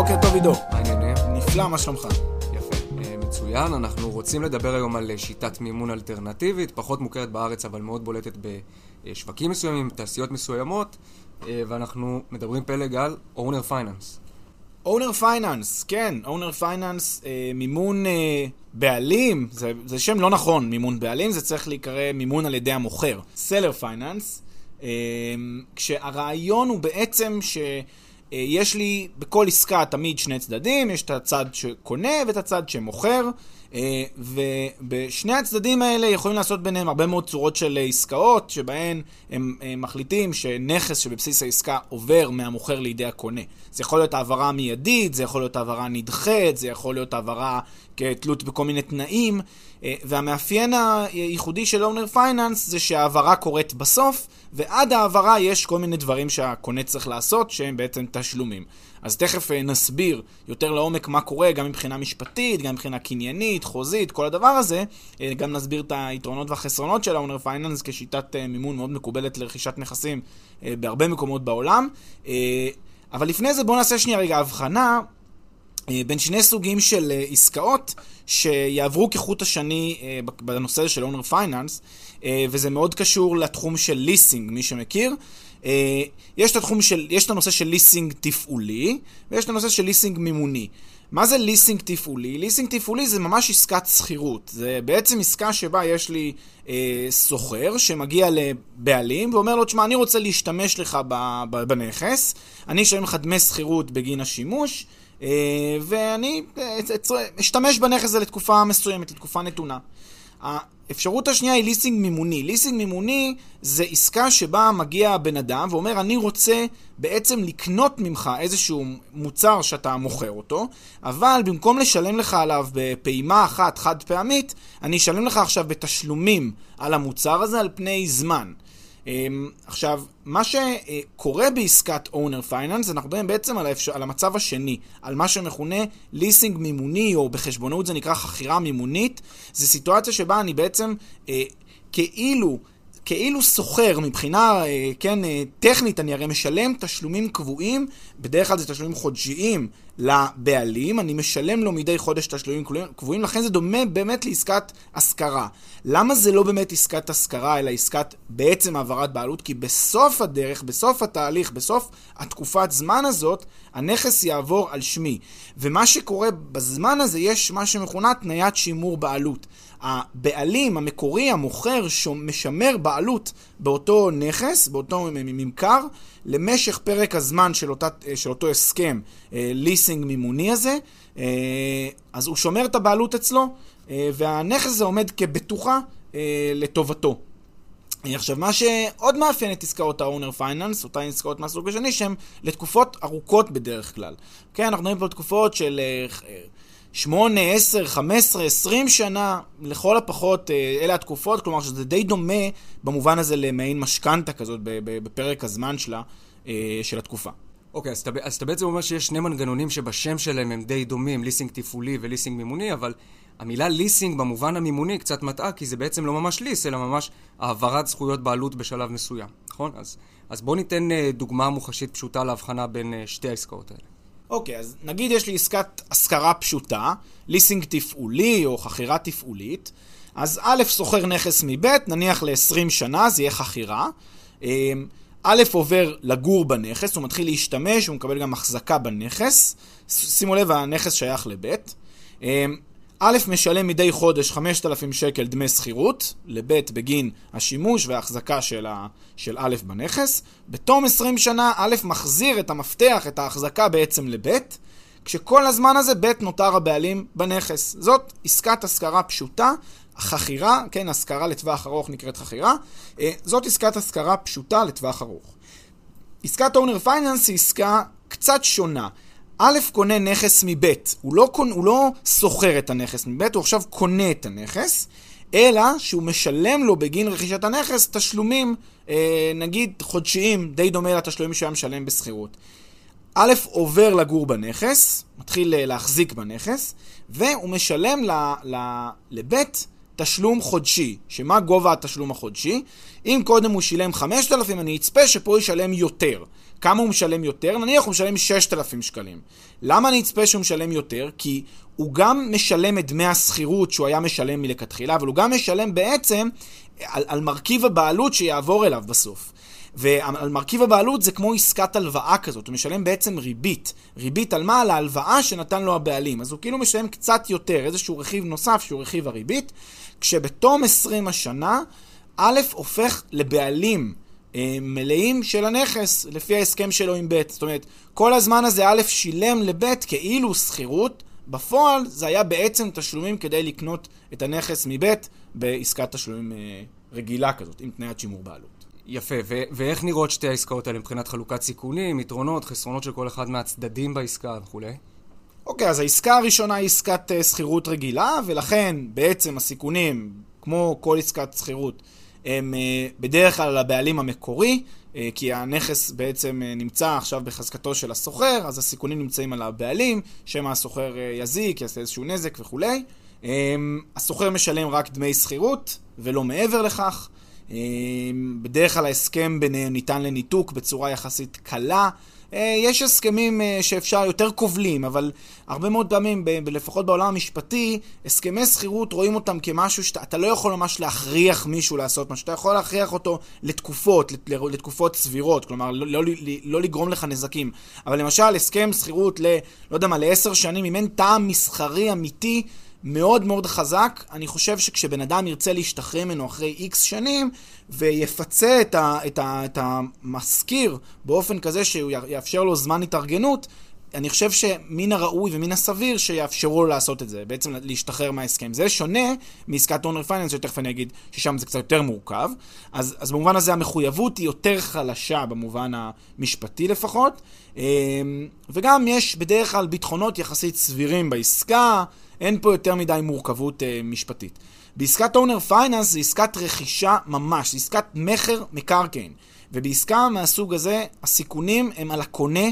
בוקר טוב עידו. מה העניינים? נפלא, מה שלומך? יפה. אה, מצוין. אנחנו רוצים לדבר היום על אה, שיטת מימון אלטרנטיבית, פחות מוכרת בארץ, אבל מאוד בולטת בשווקים מסוימים, תעשיות מסוימות, אה, ואנחנו מדברים פלג על owner finance. owner finance, כן, owner finance, אה, מימון אה, בעלים, זה, זה שם לא נכון, מימון בעלים, זה צריך להיקרא מימון על ידי המוכר. seller finance, אה, כשהרעיון הוא בעצם שיש לי בכל עסקה תמיד שני צדדים, יש את הצד שקונה ואת הצד שמוכר. אה, ובשני הצדדים האלה יכולים לעשות ביניהם הרבה מאוד צורות של אה, עסקאות, שבהן הם, הם מחליטים שנכס שבבסיס העסקה עובר מהמוכר לידי הקונה. זה יכול להיות העברה מיידית, זה יכול להיות העברה נדחית, זה יכול להיות העברה כתלות בכל מיני תנאים, אה, והמאפיין הייחודי של אונר פייננס זה שההעברה קורית בסוף, ועד ההעברה יש כל מיני דברים שהקונה צריך לעשות, שהם בעצם תשלומים. אז תכף נסביר יותר לעומק מה קורה, גם מבחינה משפטית, גם מבחינה קניינית, חוזית, כל הדבר הזה. גם נסביר את היתרונות והחסרונות של ה owner finance כשיטת מימון מאוד מקובלת לרכישת נכסים בהרבה מקומות בעולם. אבל לפני זה בואו נעשה שנייה רגע הבחנה בין שני סוגים של עסקאות שיעברו כחוט השני בנושא של owner finance, וזה מאוד קשור לתחום של ליסינג, מי שמכיר. יש את התחום של, יש את הנושא של ליסינג תפעולי, ויש את הנושא של ליסינג מימוני. מה זה ליסינג תפעולי? ליסינג תפעולי זה ממש עסקת שכירות. זה בעצם עסקה שבה יש לי אה, סוחר שמגיע לבעלים ואומר לו, תשמע, אני רוצה להשתמש לך בנכס, אני אשלם לך דמי שכירות בגין השימוש, אה, ואני אה, אשתמש בנכס הזה לתקופה מסוימת, לתקופה נתונה. האפשרות השנייה היא ליסינג מימוני. ליסינג מימוני זה עסקה שבה מגיע בן אדם ואומר, אני רוצה בעצם לקנות ממך איזשהו מוצר שאתה מוכר אותו, אבל במקום לשלם לך עליו בפעימה אחת חד פעמית, אני אשלם לך עכשיו בתשלומים על המוצר הזה על פני זמן. אמ, עכשיו, מה שקורה בעסקת אונר פייננס, אנחנו מדברים בעצם על, האפשר, על המצב השני, על מה שמכונה ליסינג מימוני, או בחשבונאות זה נקרא חכירה מימונית. זו סיטואציה שבה אני בעצם אה, כאילו... כאילו סוחר מבחינה, אה, כן, אה, טכנית, אני הרי משלם תשלומים קבועים, בדרך כלל זה תשלומים חודשיים לבעלים, אני משלם לו מדי חודש תשלומים קבועים, לכן זה דומה באמת לעסקת השכרה. למה זה לא באמת עסקת השכרה, אלא עסקת בעצם העברת בעלות? כי בסוף הדרך, בסוף התהליך, בסוף התקופת זמן הזאת, הנכס יעבור על שמי. ומה שקורה בזמן הזה, יש מה שמכונה תניית שימור בעלות. הבעלים המקורי, המוכר, משמר בעלות באותו נכס, באותו ממכר, למשך פרק הזמן של, אותה, של אותו הסכם ליסינג מימוני הזה, אה, אז הוא שומר את הבעלות אצלו, אה, והנכס הזה עומד כבטוחה אה, לטובתו. עכשיו, מה שעוד מאפיין את עסקאות ה-owner finance, אותן עסקאות מהסוג השני, שהן לתקופות ארוכות בדרך כלל. כן, אנחנו מדברים פה תקופות של 8, 10, 15, 20 שנה, לכל הפחות אלה התקופות, כלומר שזה די דומה במובן הזה למעין משכנתה כזאת בפרק הזמן שלה, של התקופה. אוקיי, okay, אז, אז אתה בעצם אומר שיש שני מנגנונים שבשם שלהם הם די דומים, ליסינג תפעולי וליסינג מימוני, אבל המילה ליסינג במובן המימוני קצת מטעה, כי זה בעצם לא ממש ליס, אלא ממש העברת זכויות בעלות בשלב מסוים, נכון? אז, אז בואו ניתן uh, דוגמה מוחשית פשוטה להבחנה בין שתי העסקאות האלה. אוקיי, אז נגיד יש לי עסקת השכרה פשוטה, ליסינג תפעולי או חכירה תפעולית, אז א', שוכר נכס מב', נניח ל-20 שנה, זה יהיה חכירה. אמ, א' עובר לגור בנכס, הוא מתחיל להשתמש, הוא מקבל גם החזקה בנכס. שימו לב, הנכס שייך לב'. א' משלם מדי חודש 5,000 שקל דמי שכירות, לב' בגין השימוש וההחזקה של, ה, של א' בנכס. בתום 20 שנה, א' מחזיר את המפתח, את ההחזקה בעצם לב', כשכל הזמן הזה ב' נותר הבעלים בנכס. זאת עסקת השכרה פשוטה, חכירה, כן, השכרה לטווח ארוך נקראת חכירה, אה, זאת עסקת השכרה פשוטה לטווח ארוך. עסקת אונר פייננס היא עסקה קצת שונה. א' קונה נכס מב', הוא לא, הוא לא סוחר את הנכס מב', הוא עכשיו קונה את הנכס, אלא שהוא משלם לו בגין רכישת הנכס תשלומים, אה, נגיד חודשיים, די דומה לתשלומים שהוא היה משלם בשכירות. א' עובר לגור בנכס, מתחיל אה, להחזיק בנכס, והוא משלם לב' תשלום חודשי, שמה גובה התשלום החודשי? אם קודם הוא שילם 5,000, אני אצפה שפה ישלם יותר. כמה הוא משלם יותר? נניח הוא משלם 6,000 שקלים. למה אני אצפה שהוא משלם יותר? כי הוא גם משלם את דמי השכירות שהוא היה משלם מלכתחילה, אבל הוא גם משלם בעצם על, על מרכיב הבעלות שיעבור אליו בסוף. ועל מרכיב הבעלות זה כמו עסקת הלוואה כזאת, הוא משלם בעצם ריבית. ריבית על מה? על ההלוואה שנתן לו הבעלים. אז הוא כאילו משלם קצת יותר, איזשהו רכיב נוסף שהוא רכיב הריבית, כשבתום 20 השנה, א' הופך לבעלים מלאים של הנכס, לפי ההסכם שלו עם ב'. זאת אומרת, כל הזמן הזה א' שילם לב' כאילו שכירות, בפועל זה היה בעצם תשלומים כדי לקנות את הנכס מב' בעסקת תשלומים אה, רגילה כזאת, עם תניית שימור בעלות. יפה, ו- ואיך נראות שתי העסקאות האלה מבחינת חלוקת סיכונים, יתרונות, חסרונות של כל אחד מהצדדים בעסקה וכולי? אוקיי, אז העסקה הראשונה היא עסקת uh, שכירות רגילה, ולכן בעצם הסיכונים, כמו כל עסקת שכירות, הם uh, בדרך כלל לבעלים המקורי, uh, כי הנכס בעצם uh, נמצא עכשיו בחזקתו של הסוחר, אז הסיכונים נמצאים על הבעלים, שמא הסוחר יזיק, יעשה איזשהו נזק וכולי. Um, הסוחר משלם רק דמי שכירות, ולא מעבר לכך. אמ, בדרך כלל ההסכם ביניהם ניתן לניתוק בצורה יחסית קלה. אה, יש הסכמים אה, שאפשר יותר כובלים, אבל הרבה מאוד פעמים, לפחות בעולם המשפטי, הסכמי שכירות רואים אותם כמשהו שאתה לא יכול ממש להכריח מישהו לעשות משהו, אתה יכול להכריח אותו לתקופות, לתקופות סבירות, כלומר לא, לא, לא לגרום לך נזקים. אבל למשל, הסכם שכירות ל... לא יודע מה, לעשר שנים, אם אין טעם מסחרי אמיתי, מאוד מאוד חזק. אני חושב שכשבן אדם ירצה להשתחרר ממנו אחרי איקס שנים, ויפצה את, ה, את, ה, את המשכיר באופן כזה שהוא יאפשר לו זמן התארגנות, אני חושב שמן הראוי ומן הסביר שיאפשרו לו לעשות את זה, בעצם להשתחרר מההסכם. זה שונה מעסקת אונר פייננס, שתכף אני אגיד ששם זה קצת יותר מורכב. אז, אז במובן הזה המחויבות היא יותר חלשה במובן המשפטי לפחות. אמ, וגם יש בדרך כלל ביטחונות יחסית סבירים בעסקה. אין פה יותר מדי מורכבות אה, משפטית. בעסקת אונר פייננס זה עסקת רכישה ממש, עסקת מכר מקרקעין. ובעסקה מהסוג הזה, הסיכונים הם על הקונה,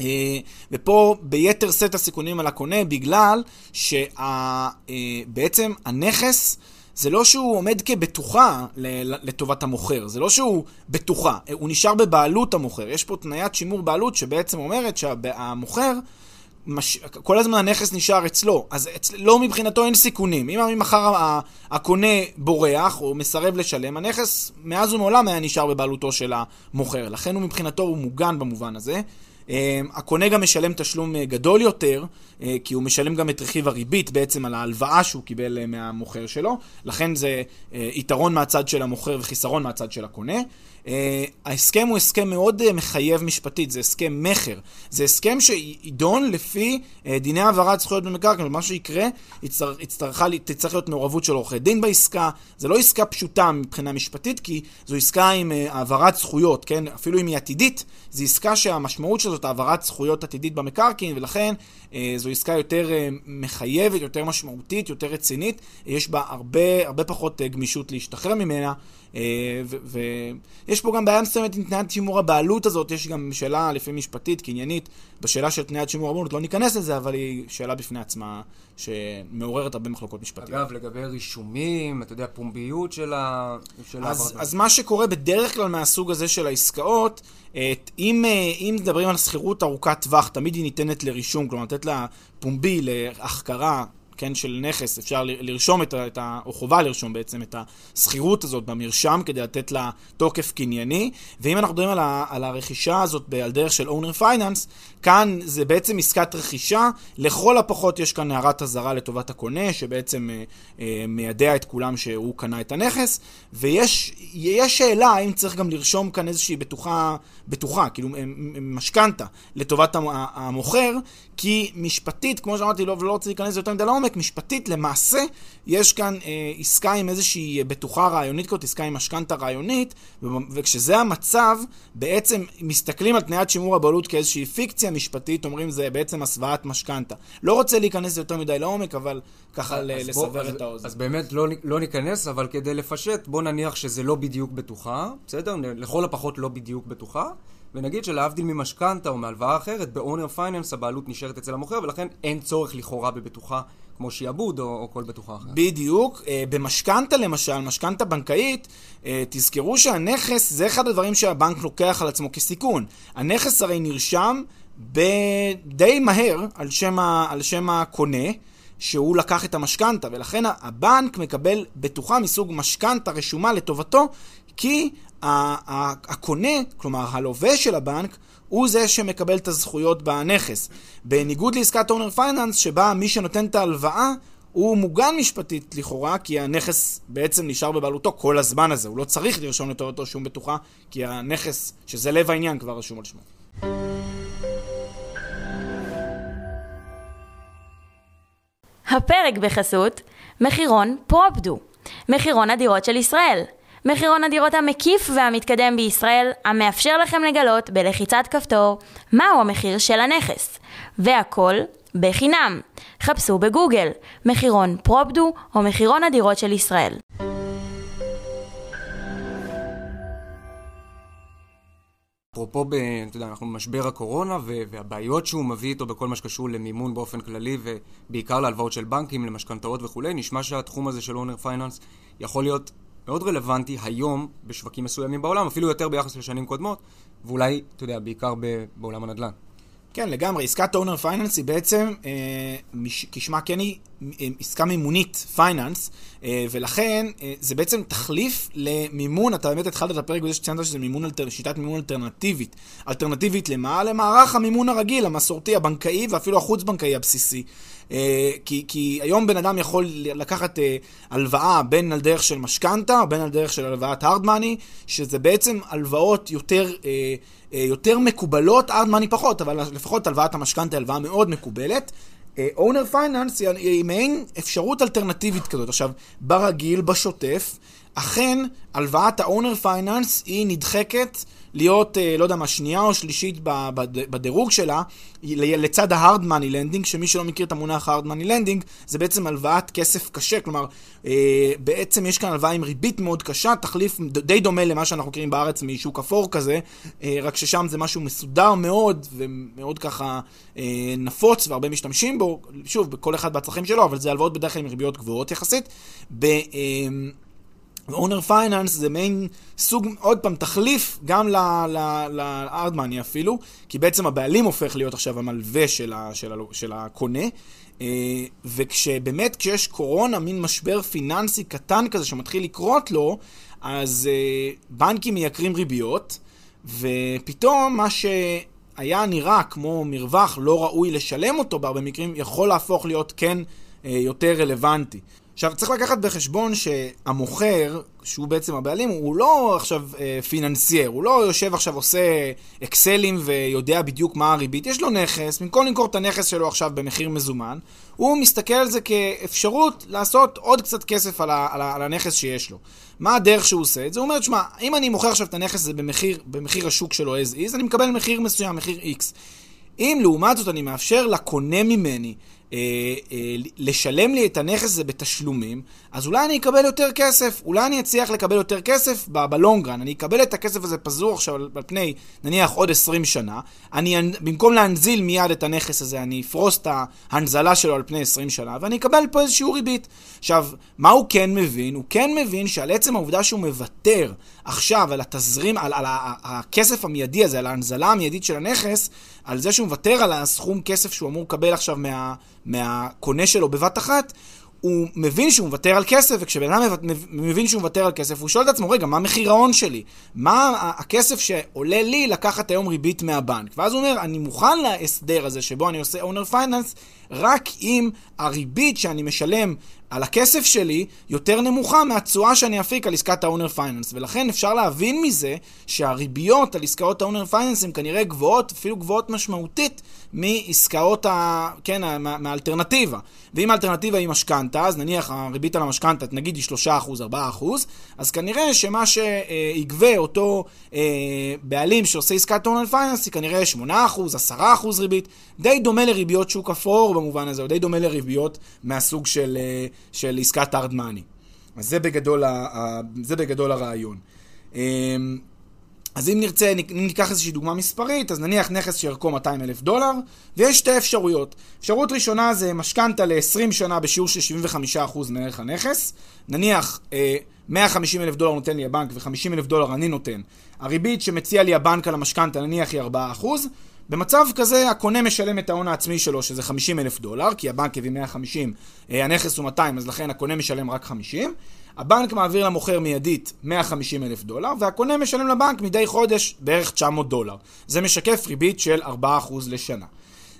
אה, ופה ביתר סט הסיכונים על הקונה, בגלל שבעצם אה, הנכס... זה לא שהוא עומד כבטוחה לטובת המוכר, זה לא שהוא בטוחה, הוא נשאר בבעלות המוכר. יש פה תניית שימור בעלות שבעצם אומרת שהמוכר מש... כל הזמן הנכס נשאר אצלו, אז אצל... לא מבחינתו אין סיכונים. אם מחר הקונה בורח או מסרב לשלם, הנכס מאז ומעולם היה נשאר בבעלותו של המוכר. לכן הוא מבחינתו הוא מוגן במובן הזה. אמ, הקונה גם משלם תשלום אה, גדול יותר, אה, כי הוא משלם גם את רכיב הריבית בעצם על ההלוואה שהוא קיבל אה, מהמוכר שלו, לכן זה יתרון מהצד של המוכר וחיסרון מהצד של הקונה. Uh, ההסכם הוא הסכם מאוד uh, מחייב משפטית, זה הסכם מכר. זה הסכם שידון לפי uh, דיני העברת זכויות במקרקעין, ומה שיקרה, תצטרך להיות מעורבות של עורכי דין בעסקה. זה לא עסקה פשוטה מבחינה משפטית, כי זו עסקה עם העברת זכויות, כן? אפילו אם היא עתידית, זו עסקה שהמשמעות של זאת העברת זכויות עתידית במקרקעין, ולכן זו עסקה יותר מחייבת, יותר משמעותית, יותר רצינית. יש בה הרבה, הרבה פחות גמישות להשתחרר ממנה. אה, ויש פה גם בעיה מסוימת עם תניית שימור הבעלות הזאת, יש גם שאלה לפי משפטית, קניינית, בשאלה של תניית שימור הבעלות, לא ניכנס לזה, אבל היא שאלה בפני עצמה שמעוררת הרבה מחלוקות משפטיות. אגב, לגבי רישומים, אתה יודע, פומביות של ה... של אז, אז מה שקורה בדרך כלל מהסוג הזה של העסקאות, אם, אה, אם מדברים על שכירות ארוכת טווח, תמיד היא ניתנת לרישום, כלומר, לתת לה פומבי, להחכרה, כן, של נכס, אפשר לרשום את ה, את ה... או חובה לרשום בעצם את השכירות הזאת במרשם כדי לתת לה תוקף קנייני. ואם אנחנו מדברים על, על הרכישה הזאת על דרך של owner finance, כאן זה בעצם עסקת רכישה. לכל הפחות יש כאן הערת אזהרה לטובת הקונה, שבעצם אה, אה, מיידע את כולם שהוא קנה את הנכס. ויש שאלה האם צריך גם לרשום כאן איזושהי בטוחה, בטוחה, כאילו משכנתה, לטובת המוכר, כי משפטית, כמו שאמרתי, לא, ולא רוצה להיכנס יותר מדי לעומק, משפטית, למעשה, יש כאן אה, עסקה עם איזושהי בטוחה רעיונית כזאת, עסקה עם משכנתה רעיונית, וכשזה המצב, בעצם מסתכלים על תניית שימור הבעלות כאיזושהי פיקציה משפטית, אומרים זה בעצם הסוואת משכנתה. לא רוצה להיכנס יותר מדי לעומק, אבל ככה אז לסבר בוא, את האוזן. אז באמת לא, לא ניכנס, אבל כדי לפשט, בוא נניח שזה לא בדיוק בטוחה, בסדר? לכל הפחות לא בדיוק בטוחה. ונגיד שלהבדיל ממשכנתה או מהלוואה אחרת, ב-owner finance הבעלות נשארת אצל המוכר, ולכן אין צורך לכאורה בבטוחה כמו שיעבוד או, או כל בטוחה אחרת. בדיוק. Uh, במשכנתה למשל, משכנתה בנקאית, uh, תזכרו שהנכס זה אחד הדברים שהבנק לוקח על עצמו כסיכון. הנכס הרי נרשם די מהר על שם, ה, על שם הקונה. שהוא לקח את המשכנתה, ולכן הבנק מקבל בטוחה מסוג משכנתה רשומה לטובתו, כי הקונה, כלומר הלווה של הבנק, הוא זה שמקבל את הזכויות בנכס. בניגוד לעסקת אונר פייננס, שבה מי שנותן את ההלוואה הוא מוגן משפטית לכאורה, כי הנכס בעצם נשאר בבעלותו כל הזמן הזה. הוא לא צריך לרשום לטובתו שום בטוחה, כי הנכס, שזה לב העניין, כבר רשום על שמו. הפרק בחסות מחירון פרופדו, מחירון הדירות של ישראל. מחירון הדירות המקיף והמתקדם בישראל, המאפשר לכם לגלות בלחיצת כפתור מהו המחיר של הנכס. והכל בחינם. חפשו בגוגל מחירון פרופדו או מחירון הדירות של ישראל. אפרופו, אתה יודע, אנחנו במשבר הקורונה והבעיות שהוא מביא איתו בכל מה שקשור למימון באופן כללי ובעיקר להלוואות של בנקים, למשכנתאות וכולי, נשמע שהתחום הזה של owner finance יכול להיות מאוד רלוונטי היום בשווקים מסוימים בעולם, אפילו יותר ביחס לשנים קודמות, ואולי, אתה יודע, בעיקר בעולם הנדל"ן. כן, לגמרי. עסקת owner finance היא בעצם, אה, מש, כשמה כן היא, עסקה מימונית finance, אה, ולכן אה, זה בעצם תחליף למימון, אתה באמת התחלת את הפרק בזה שציינת שזה מימון, שיטת מימון אלטרנטיבית. אלטרנטיבית למה? למערך המימון הרגיל, המסורתי, הבנקאי ואפילו החוץ-בנקאי הבסיסי. אה, כי, כי היום בן אדם יכול לקחת אה, הלוואה בין על דרך של משכנתה, בין על דרך של הלוואת hard money, שזה בעצם הלוואות יותר... יותר מקובלות, hard money פחות, אבל לפחות הלוואת המשכנתה היא הלוואה מאוד מקובלת. אונר פייננס היא מעין אפשרות אלטרנטיבית כזאת. עכשיו, ברגיל, בשוטף, אכן, הלוואת האונר פייננס היא נדחקת להיות, אה, לא יודע מה, שנייה או שלישית בדירוג שלה, לצד ה-hard money lending, שמי שלא מכיר את המונח hard money lending, זה בעצם הלוואת כסף קשה, כלומר, אה, בעצם יש כאן הלוואה עם ריבית מאוד קשה, תחליף די דומה למה שאנחנו מכירים בארץ משוק אפור כזה, אה, רק ששם זה משהו מסודר מאוד, ומאוד ככה נפוץ, והרבה משתמשים בו, שוב, בכל אחד בהצרכים שלו, אבל זה הלוואות בדרך כלל עם ריביות גבוהות יחסית. ב... ו owner finance זה מעין סוג, עוד פעם, תחליף גם ל hard money אפילו, כי בעצם הבעלים הופך להיות עכשיו המלווה של, ה, של, ה, של הקונה. אה, וכשבאמת, כשיש קורונה, מין משבר פיננסי קטן כזה שמתחיל לקרות לו, אז אה, בנקים מייקרים ריביות, ופתאום מה שהיה נראה כמו מרווח לא ראוי לשלם אותו בהרבה מקרים, יכול להפוך להיות כן אה, יותר רלוונטי. עכשיו, צריך לקחת בחשבון שהמוכר, שהוא בעצם הבעלים, הוא לא עכשיו אה, פיננסייר, הוא לא יושב עכשיו עושה אקסלים ויודע בדיוק מה הריבית. יש לו נכס, במקום למכור את הנכס שלו עכשיו במחיר מזומן, הוא מסתכל על זה כאפשרות לעשות עוד קצת כסף על, ה, על, ה, על הנכס שיש לו. מה הדרך שהוא עושה את זה? הוא אומר, שמע, אם אני מוכר עכשיו את הנכס הזה במחיר, במחיר השוק שלו as is, אני מקבל מחיר מסוים, מחיר X. אם לעומת זאת אני מאפשר לקונה ממני אה, אה, לשלם לי את הנכס הזה בתשלומים, אז אולי אני אקבל יותר כסף, אולי אני אצליח לקבל יותר כסף בלונגרן, אני אקבל את הכסף הזה פזור עכשיו על פני נניח עוד 20 שנה, אני במקום להנזיל מיד את הנכס הזה, אני אפרוס את ההנזלה שלו על פני 20 שנה, ואני אקבל פה איזשהו ריבית. עכשיו, מה הוא כן מבין? הוא כן מבין שעל עצם העובדה שהוא מוותר עכשיו על התזרים, על, על, על הכסף המיידי הזה, על ההנזלה המיידית של הנכס, על זה שהוא מוותר על הסכום כסף שהוא אמור לקבל עכשיו מה, מהקונה שלו בבת אחת, הוא מבין שהוא מוותר על כסף, וכשבן אדם מבין שהוא מוותר על כסף, הוא שואל את עצמו, רגע, מה המחיר ההון שלי? מה הכסף שעולה לי לקחת היום ריבית מהבנק? ואז הוא אומר, אני מוכן להסדר הזה שבו אני עושה owner finance, רק אם הריבית שאני משלם על הכסף שלי יותר נמוכה מהתשואה שאני אפיק על עסקת ה owner finance. ולכן אפשר להבין מזה שהריביות על עסקאות ה owner finance הן כנראה גבוהות, אפילו גבוהות משמעותית, מעסקאות, ה... כן, מה, מהאלטרנטיבה. ואם האלטרנטיבה היא משכנתה, אז נניח הריבית על המשכנתה, נגיד היא 3%, 4%, אז כנראה שמה שיגבה אותו אה, בעלים שעושה עסקת owner finance היא כנראה 8%, 10% ריבית, די דומה לריביות שוק אפור במובן הזה, או די דומה לריביות מהסוג של... אה, של עסקת hard money. אז זה בגדול, זה בגדול הרעיון. אמ, אז אם נרצה, ניקח איזושהי דוגמה מספרית, אז נניח נכס שערכו 200 אלף דולר, ויש שתי אפשרויות. אפשרות ראשונה זה משכנתה ל-20 שנה בשיעור של 75% מערך הנכס. נניח 150 אלף דולר נותן לי הבנק ו-50 אלף דולר אני נותן. הריבית שמציע לי הבנק על המשכנתה נניח היא 4%, במצב כזה הקונה משלם את ההון העצמי שלו, שזה 50 אלף דולר, כי הבנק הביא 150, אה, הנכס הוא 200, אז לכן הקונה משלם רק 50. הבנק מעביר למוכר מיידית 150 אלף דולר, והקונה משלם לבנק מדי חודש בערך 900 דולר. זה משקף ריבית של 4% לשנה.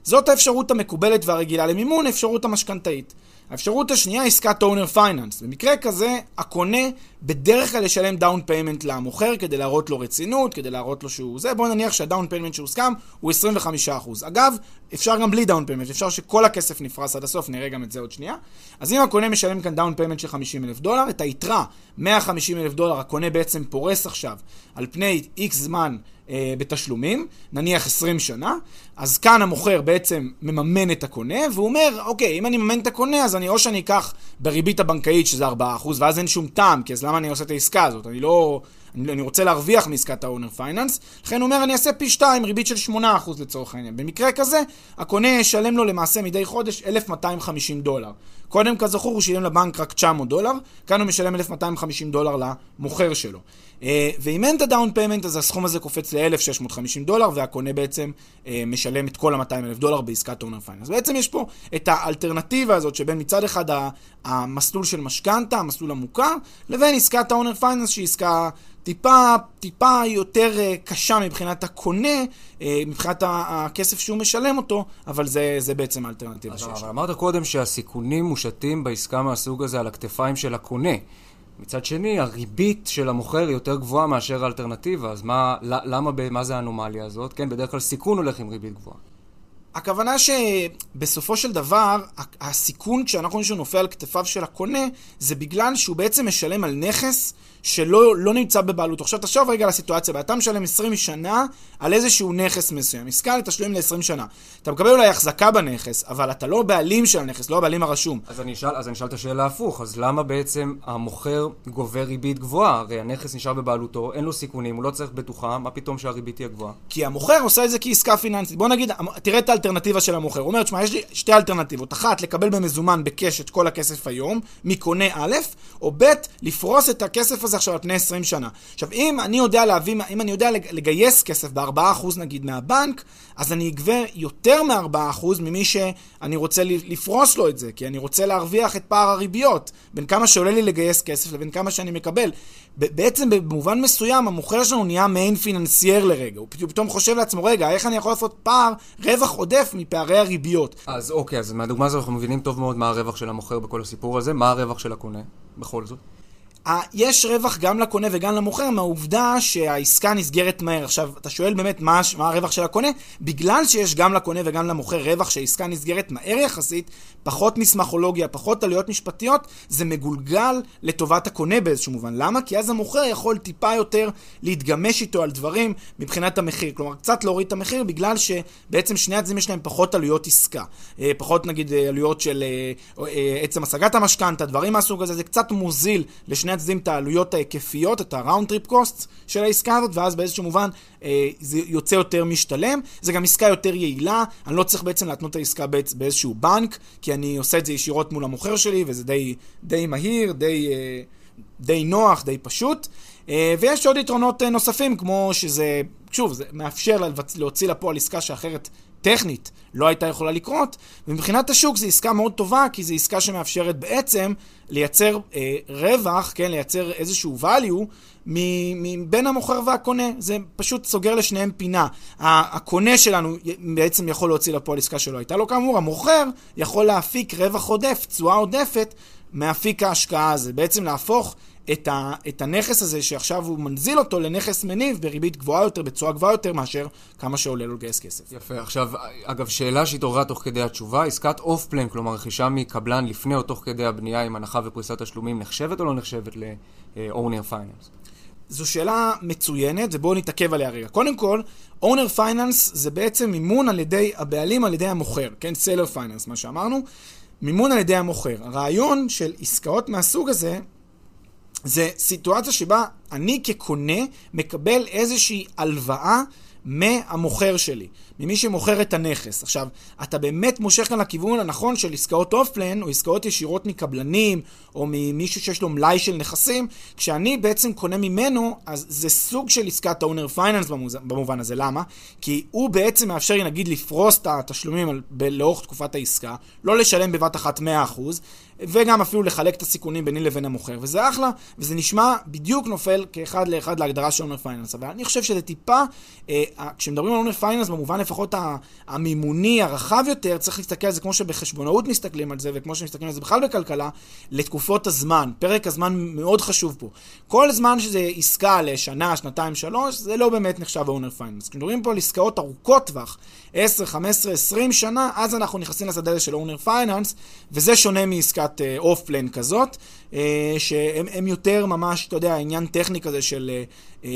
זאת האפשרות המקובלת והרגילה למימון, אפשרות המשכנתאית. האפשרות השנייה, עסקת owner finance. במקרה כזה, הקונה בדרך כלל ישלם down payment למוכר כדי להראות לו רצינות, כדי להראות לו שהוא זה. בואו נניח שה down payment שהוסכם הוא 25%. אגב, אפשר גם בלי down payment, אפשר שכל הכסף נפרס עד הסוף, נראה גם את זה עוד שנייה. אז אם הקונה משלם כאן down payment של 50 אלף דולר, את היתרה, 150 אלף דולר, הקונה בעצם פורס עכשיו על פני איקס זמן אה, בתשלומים, נניח 20 שנה, אז כאן המוכר בעצם מממן את הקונה, והוא אומר, אוקיי, אם אני מממן את הקונה, אז אני או שאני אקח בריבית הבנקאית, שזה 4%, ואז אין שום טעם, כי אז למה אני עושה את העסקה הזאת? אני לא... אני, רוצה להרוויח מעסקת ה-owner finance, לכן הוא אומר, אני אעשה פי 2, ריבית של 8% לצורך העניין. במקרה כזה, הקונה ישלם לו למעשה מדי חודש 1,250 דולר. קודם, כזכור, הוא שילם לבנק רק 900 דולר, כאן הוא משלם 1,250 דולר למוכר שלו. אה, ואם אין את ה down payment, אז הסכום הזה קופץ ל-1,650 דולר, והקונה בעצם אה, משלם את כל ה-200,000 דולר בעסקת owner finance. בעצם יש פה את האלטרנטיבה הזאת שבין מצד אחד המסלול של משכנתה, המסלול המוכר, לבין עסקת ה owner finance שהיא עסקה טיפה, טיפה יותר אה, קשה מבחינת הקונה, מבחינת הכסף שהוא משלם אותו, אבל זה, זה בעצם האלטרנטיבה שיש. אבל אמרת קודם שהסיכונים מושתים בעסקה מהסוג הזה על הכתפיים של הקונה. מצד שני, הריבית של המוכר היא יותר גבוהה מאשר האלטרנטיבה, אז מה, למה, מה זה האנומליה הזאת? כן, בדרך כלל סיכון הולך עם ריבית גבוהה. הכוונה שבסופו של דבר, הסיכון כשאנחנו רואים שהוא נופל על כתפיו של הקונה, זה בגלל שהוא בעצם משלם על נכס שלא לא נמצא בבעלותו. עכשיו תחשוב רגע על הסיטואציה, ואתה משלם 20 שנה על איזשהו נכס מסוים, עסקה לתשלומים ל-20 שנה. אתה מקבל אולי החזקה בנכס, אבל אתה לא בעלים של הנכס, לא הבעלים הרשום. אז אני אשאל, אז אני אשאל את השאלה הפוך, אז למה בעצם המוכר גובה ריבית גבוהה? הרי הנכס נשאר בבעלותו, אין לו סיכונים, הוא לא צריך בטוחה, מה פתאום שהריבית תהיה גבוהה? כי המוכר עושה את זה כעסקה פיננסית. בוא נגיד, תראה את האלטרנטיבה של המוכר. הוא אומר, תשמע, יש לי שתי אלטרנטיבות. אחת, לקבל במזומן בקש את כל הכסף היום, מקונה א', או ב', לפרוס את הכסף הזה עכשיו על פני 20 שנה. עכשיו, אם אני יודע להביא, אם אני יודע לגייס כסף ב-4% נגיד מהבנק, אז אני אגבה יותר מ-4% ממי שאני רוצה לפרוס לו את זה, כי אני רוצה להרוויח את פער הריביות, בין כמה שעולה לי לגייס כסף לבין כמה שאני מקבל. בעצם במובן מסוים המוכר שלנו נהיה מעין פיננסייר לרגע, הוא פתאום חושב לעצמו, רגע, איך אני יכול לעשות פער, רווח עודף מפערי הריביות? אז אוקיי, אז מהדוגמה הזו אנחנו מבינים טוב מאוד מה הרווח של המוכר בכל הסיפור הזה, מה הרווח של הקונה, בכל זאת? יש רווח גם לקונה וגם למוכר מהעובדה שהעסקה נסגרת מהר. עכשיו, אתה שואל באמת מה, מה הרווח של הקונה? בגלל שיש גם לקונה וגם למוכר רווח שהעסקה נסגרת מהר יחסית, פחות מסמכולוגיה, פחות עלויות משפטיות, זה מגולגל לטובת הקונה באיזשהו מובן. למה? כי אז המוכר יכול טיפה יותר להתגמש איתו על דברים מבחינת המחיר. כלומר, קצת להוריד את המחיר בגלל שבעצם שני הצדדים יש להם פחות עלויות עסקה. אה, פחות נגיד אה, עלויות של אה, עצם השגת המשכנתה, דברים מהסוג הזה, זה קצת מוזיל לשני שני הצדדים את העלויות ההיקפיות, את ה-round trip costs של העסקה הזאת, ואז באיזשהו מובן אה, זה יוצא יותר משתלם. זה גם עסקה יותר יעילה, אני לא צריך בעצם להתנות את העסקה באיזשהו בנק, כי אני עושה את זה ישירות מול המוכר שלי, וזה די, די מהיר, די, אה, די נוח, די פשוט. אה, ויש עוד יתרונות אה, נוספים, כמו שזה, שוב, זה מאפשר להוציא לפועל עסקה שאחרת טכנית לא הייתה יכולה לקרות, ומבחינת השוק זו עסקה מאוד טובה, כי זו עסקה שמאפשרת בעצם לייצר אה, רווח, כן, לייצר איזשהו value מבין המוכר והקונה. זה פשוט סוגר לשניהם פינה. הקונה שלנו בעצם יכול להוציא לפועל עסקה שלא הייתה לו כאמור, המוכר יכול להפיק רווח עודף, תשואה עודפת, מאפיק ההשקעה הזה. בעצם להפוך את, ה, את הנכס הזה שעכשיו הוא מנזיל אותו לנכס מניב בריבית גבוהה יותר, בצורה גבוהה יותר מאשר כמה שעולה לו לגייס כסף. יפה. עכשיו, אגב, שאלה שהתעוררה תוך כדי התשובה, עסקת אוף פלן, כלומר רכישה מקבלן לפני או תוך כדי הבנייה עם הנחה ופריסת תשלומים, נחשבת או לא נחשבת ל-owner finance? זו שאלה מצוינת, ובואו נתעכב עליה רגע. קודם כל, owner finance זה בעצם מימון על ידי הבעלים, על ידי המוכר, כן? seller finance, מה שאמרנו. מימון על ידי המוכר. הרעיון של עסקאות מהסוג הזה זה סיטואציה שבה אני כקונה מקבל איזושהי הלוואה מהמוכר שלי, ממי שמוכר את הנכס. עכשיו, אתה באמת מושך כאן לכיוון הנכון של עסקאות אוף-פלן, או עסקאות ישירות מקבלנים, או ממישהו שיש לו מלאי של נכסים, כשאני בעצם קונה ממנו, אז זה סוג של עסקת ה-owner finance במובן הזה. למה? כי הוא בעצם מאפשר לי, נגיד, לפרוס את התשלומים לאורך תקופת העסקה, לא לשלם בבת אחת 100%, וגם אפילו לחלק את הסיכונים ביני לבין המוכר, וזה אחלה, וזה נשמע בדיוק נופל כאחד לאחד להגדרה של owner finance, אבל אני חושב שזה טיפה, אה, כשמדברים על owner finance, במובן לפחות המימוני הרחב יותר, צריך להסתכל על זה כמו שבחשבונאות מסתכלים על זה, וכמו שמסתכלים על זה בכלל בכלכלה, לתקופות הזמן. פרק הזמן מאוד חשוב פה. כל זמן שזה עסקה לשנה, שנתיים, שלוש, זה לא באמת נחשב owner finance. כשמדברים פה על עסקאות ארוכות טווח, 10, 15, 20 שנה, אז אנחנו נכנסים לשדה של owner finance, וזה שונה מעסקת off אה, plan כזאת, אה, שהם יותר ממש, אתה יודע, עניין טכני כזה של אה,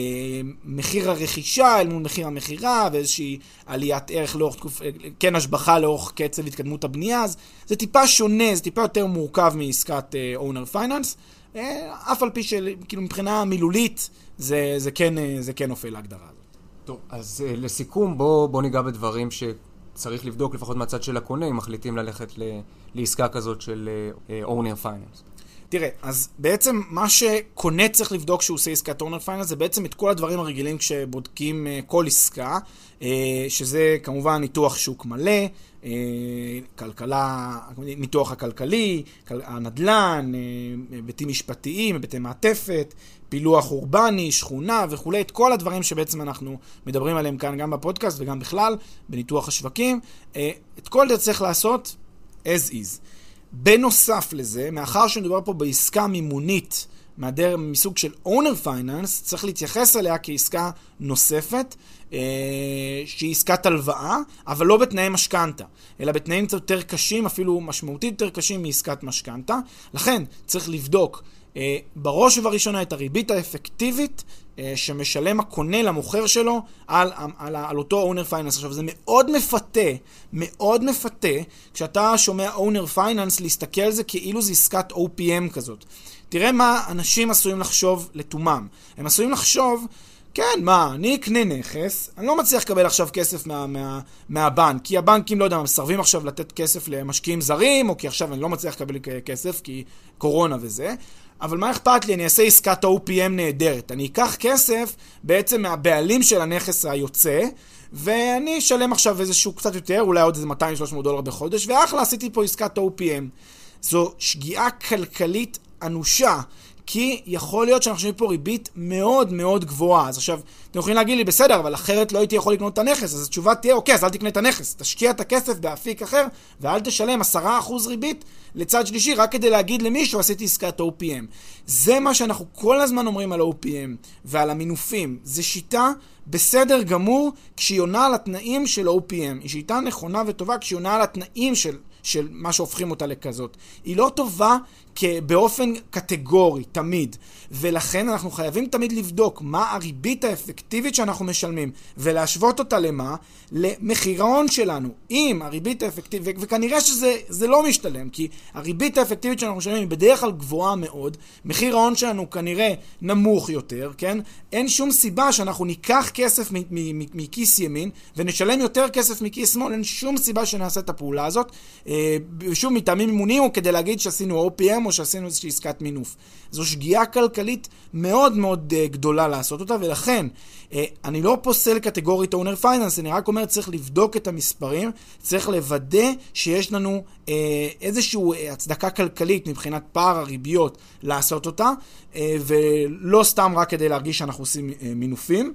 מחיר הרכישה אל מול מחיר המכירה, ואיזושהי עליית ערך לאורך תקופה, כן השבחה לאורך קצב התקדמות הבנייה, אז זה טיפה שונה, זה טיפה יותר מורכב מעסקת finance. אה, אף על פי שכאילו מבחינה מילולית זה, זה, כן, כן נופל להגדרה הזאת. טוב, אז לסיכום, בואו בוא ניגע בדברים שצריך לבדוק, לפחות מהצד של הקונה, אם מחליטים ללכת ל, לעסקה כזאת של uh, owner finance. תראה, אז בעצם מה שקונה צריך לבדוק כשהוא עושה עסקת אונר פייננס זה בעצם את כל הדברים הרגילים כשבודקים uh, כל עסקה, uh, שזה כמובן ניתוח שוק מלא, כלכלה, ניתוח הכלכלי, הנדל"ן, היבטים משפטיים, היבטי מעטפת, פילוח אורבני, שכונה וכולי, את כל הדברים שבעצם אנחנו מדברים עליהם כאן גם בפודקאסט וגם בכלל, בניתוח השווקים. את כל זה צריך לעשות as is. בנוסף לזה, מאחר שמדובר פה בעסקה מימונית מהדר, מסוג של owner finance, צריך להתייחס אליה כעסקה נוספת, אה, שהיא עסקת הלוואה, אבל לא בתנאי משכנתה, אלא בתנאים קצת יותר קשים, אפילו משמעותית יותר קשים מעסקת משכנתה. לכן צריך לבדוק אה, בראש ובראשונה את הריבית האפקטיבית אה, שמשלם הקונה למוכר שלו על, על, על אותו owner finance. עכשיו, זה מאוד מפתה, מאוד מפתה, כשאתה שומע owner finance, להסתכל על זה כאילו זה עסקת OPM כזאת. תראה מה אנשים עשויים לחשוב לתומם. הם עשויים לחשוב... כן, מה, אני אקנה נכס, אני לא מצליח לקבל עכשיו כסף מה, מה, מהבנק, כי הבנקים, לא יודע, מסרבים עכשיו לתת כסף למשקיעים זרים, או כי עכשיו אני לא מצליח לקבל כסף, כי קורונה וזה. אבל מה אכפת לי? אני אעשה עסקת OPM נהדרת. אני אקח כסף בעצם מהבעלים של הנכס היוצא, ואני אשלם עכשיו איזשהו קצת יותר, אולי עוד איזה 200-300 דולר בחודש, ואחלה, עשיתי פה עסקת OPM. זו שגיאה כלכלית אנושה, כי יכול להיות שאנחנו שומעים פה ריבית מאוד מאוד גבוהה. אז עכשיו, אתם יכולים להגיד לי, בסדר, אבל אחרת לא הייתי יכול לקנות את הנכס. אז התשובה תהיה, אוקיי, אז אל תקנה את הנכס. תשקיע את הכסף באפיק אחר, ואל תשלם 10% ריבית לצד שלישי, רק כדי להגיד למישהו, עשיתי עסקת OPM. זה מה שאנחנו כל הזמן אומרים על OPM ועל המינופים. זה שיטה בסדר גמור כשהיא עונה על התנאים של OPM. היא שיטה נכונה וטובה כשהיא עונה על התנאים של... של מה שהופכים אותה לכזאת. היא לא טובה באופן קטגורי, תמיד. ולכן אנחנו חייבים תמיד לבדוק מה הריבית האפקטיבית שאנחנו משלמים, ולהשוות אותה למה? למחיר ההון שלנו. אם הריבית האפקטיבית, וכנראה שזה לא משתלם, כי הריבית האפקטיבית שאנחנו משלמים היא בדרך כלל גבוהה מאוד, מחיר ההון שלנו כנראה נמוך יותר, כן? אין שום סיבה שאנחנו ניקח כסף מכיס ימין ונשלם יותר כסף מכיס שמאל, אין שום סיבה שנעשה את הפעולה הזאת. אה, אה, שוב, מטעמים מימוניים, או כדי להגיד שעשינו OPM, או שעשינו איזושהי עסקת מינוף. זו שגיאה כלכלית מאוד מאוד uh, גדולה לעשות אותה, ולכן, uh, אני לא פוסל קטגורית אונר פייננס, אני רק אומר, צריך לבדוק את המספרים, צריך לוודא שיש לנו איזושהי הצדקה כלכלית מבחינת פער הריביות לעשות אותה, ולא סתם רק כדי להרגיש שאנחנו עושים מינופים.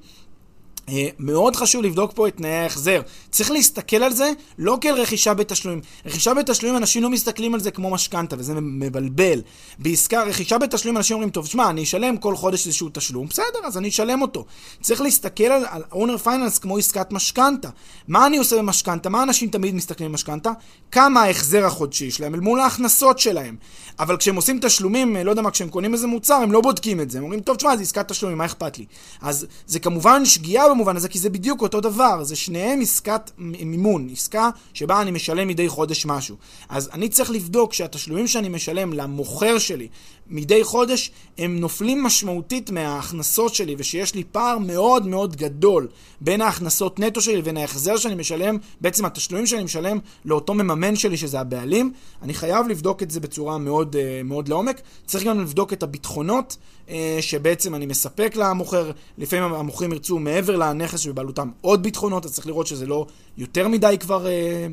אה, מאוד חשוב לבדוק פה את תנאי ההחזר. צריך להסתכל על זה לא כאל רכישה בתשלומים. רכישה בתשלומים, אנשים לא מסתכלים על זה כמו משכנתה, וזה מבלבל. בעסקה, רכישה בתשלומים, אנשים אומרים, טוב, שמע, אני אשלם כל חודש איזשהו תשלום, בסדר, אז אני אשלם אותו. צריך להסתכל על, על אונר פייננס כמו עסקת משכנתה. מה אני עושה במשכנתה? מה אנשים תמיד מסתכלים במשכנתה? כמה ההחזר החודשי שלהם אל מול ההכנסות שלהם. אבל כשהם עושים תשלומים, לא יודע מה, כשהם קונים איזה מוצר, הם לא בודקים את זה. הם אומרים, טוב, תשמע, זה עסקת תשלומים, מה אכפת לי? אז זה כמובן שגיאה במובן הזה, כי זה בדיוק אותו דבר, זה שניהם עסקת מימון, עסקה שבה אני משלם מדי חודש משהו. אז אני צריך לבדוק שהתשלומים שאני משלם למוכר שלי מדי חודש, הם נופלים משמעותית מההכנסות שלי, ושיש לי פער מאוד מאוד גדול בין ההכנסות נטו שלי לבין ההחזר שאני משלם, בעצם התשלומים שאני משלם לאותו מממן שלי, שזה הבעלים. אני חייב לבדוק את זה בצורה מאוד, אה, מאוד לעומק. צריך גם לבדוק את הביטחונות אה, שבעצם אני מספק למוכר. לפעמים המוכרים ירצו מעבר לנכס שבבעלותם עוד ביטחונות, אז צריך לראות שזה לא יותר מדי כבר... אה,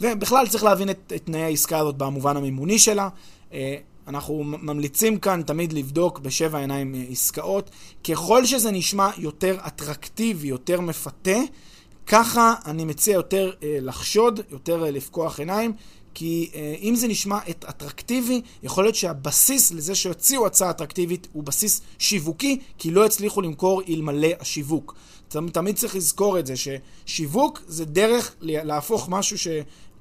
ובכלל צריך להבין את, את תנאי העסקה הזאת במובן המימוני שלה. אנחנו ממליצים כאן תמיד לבדוק בשבע עיניים אה, עסקאות. ככל שזה נשמע יותר אטרקטיבי, יותר מפתה, ככה אני מציע יותר אה, לחשוד, יותר אה, לפקוח עיניים, כי אה, אם זה נשמע אטרקטיבי, יכול להיות שהבסיס לזה שהוציאו הצעה אטרקטיבית הוא בסיס שיווקי, כי לא הצליחו למכור אלמלא השיווק. תמיד צריך לזכור את זה, ששיווק זה דרך להפוך משהו ש...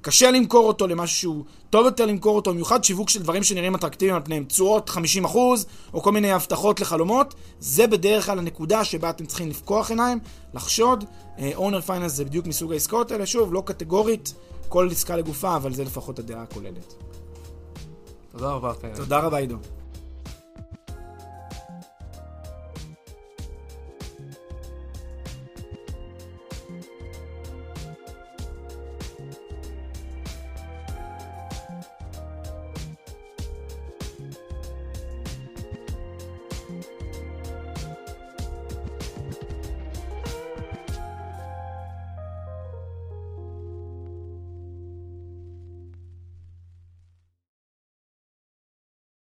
קשה למכור אותו למשהו שהוא טוב יותר למכור אותו, במיוחד שיווק של דברים שנראים אטרקטיביים על פניהם, תשואות 50% או כל מיני הבטחות לחלומות, זה בדרך כלל הנקודה שבה אתם צריכים לפקוח עיניים, לחשוד. אונר uh, פייננס זה בדיוק מסוג העסקאות האלה, שוב, לא קטגורית, כל עסקה לגופה, אבל זה לפחות הדעה הכוללת. תודה רבה. תודה רבה, עידו.